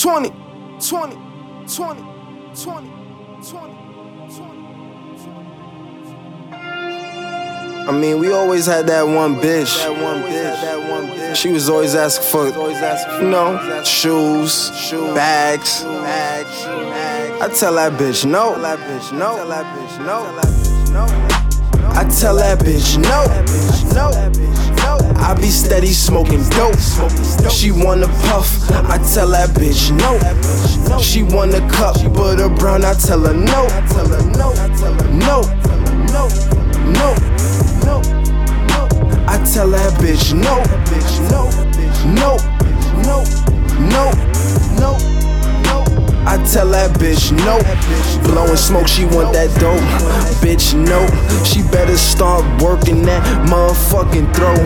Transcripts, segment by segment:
20, 20, 20, 20, 20. I mean, we always had that one bitch. That one bitch. That one bitch. She was always asking for, you know, shoes, bags. I tell that bitch no. I tell that bitch no. No. Bitch no I be steady smoking dope. She wanna puff. I tell that bitch no. She want a cup, but her brown. I tell her no. I tell no. No. No. No. I tell that bitch no. No. No. No. Bitch no. Blowing smoke, she want that dope. Bitch, no. She better start working that motherfucking throw.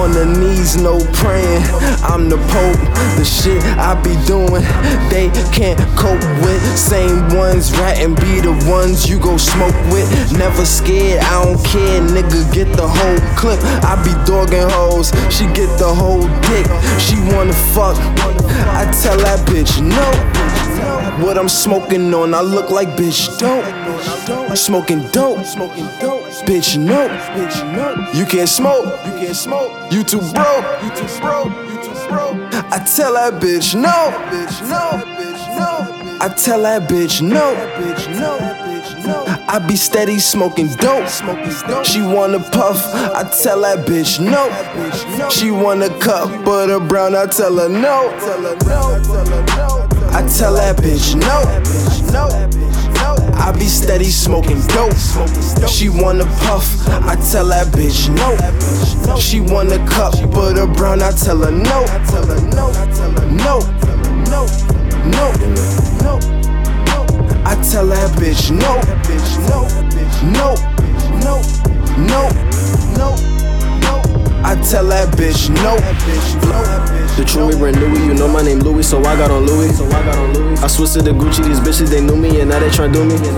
On the knees, no praying. I'm the Pope. The shit I be doing, they can't cope with. Same ones ratting be the ones you go smoke with. Never scared, I don't care, nigga. Get the whole clip. I be dogging hoes, she get the whole dick. She wanna fuck. I tell that bitch no. What I'm smoking on, I look like bitch dope. Smoking dope, smoking dope. Bitch no, bitch no. You can't smoke, you can't smoke. You too broke, you too broke, you too broke. I tell that bitch no, bitch no, bitch no. I tell that bitch no. I be steady smoking dope. She wanna puff, I tell that bitch no. She want a cup, but her brown, I tell her no. I tell that bitch no. I be steady smoking dope. She wanna puff, I tell that bitch no. She want a cup, but her brown, I tell her no. No, no, no, no. No, no. I tell that bitch no. Bitch, no, bitch, no, no, no, no. I tell that bitch no. The true we brand Louis, you know my name Louis, so I got on Louis. So I got on Louis. I switched to the Gucci, these bitches they knew me, and now they tryna do me. Me.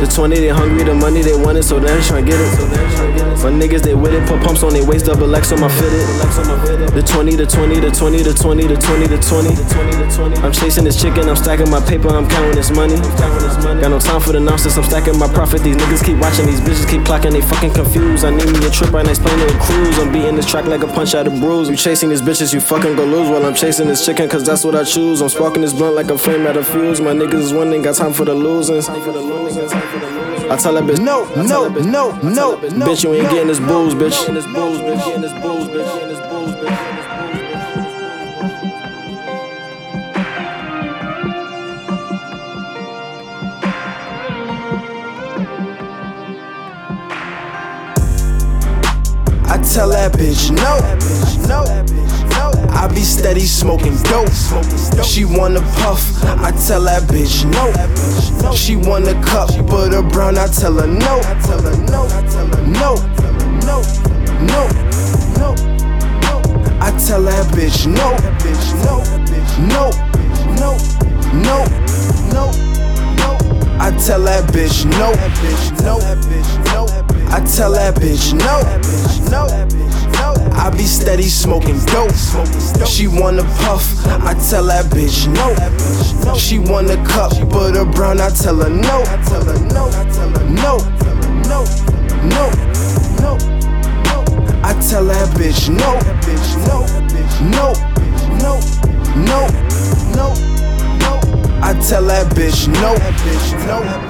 The 20 they hungry, the money they want it, so they tryna get it. My niggas they with it, put pumps on their waist, double X on my fitted. The 20, the 20, the 20, the 20, the 20, the 20. I'm chasing this chicken, I'm stacking my paper, I'm counting this money. Got no time for the nonsense, I'm stacking my profit. These niggas keep watching, these bitches keep clocking, they fucking confused. I need me a trip right next plane to a cruise. I'm beating this track like a punch out of bruise. You chasing these bitches, you fucking go lose while I'm chasing this chicken, cause that's what I choose. I'm sparking this blunt like a flame out of fuse. My niggas is winning, got time for the losers. I tell that bitch, No, no, no, no, no. bitch, you ain't getting this booze, bitch. Getting this booze. I tell that bitch no, no, no. I be steady smoking dope. She wanna puff, I tell that bitch no. She want a cup, but her brown, I tell her no. I tell her no, no, no, no. I tell that bitch no. No, no, no, no, no. I tell that bitch no. No. I tell that bitch no. Steady smoking dope. She wanna puff, I tell that bitch no. She want a cup, but her brown, I tell her no. I tell her no, no, no, no. I tell that bitch no. No, no, no, no, no. I tell that bitch no. No, no.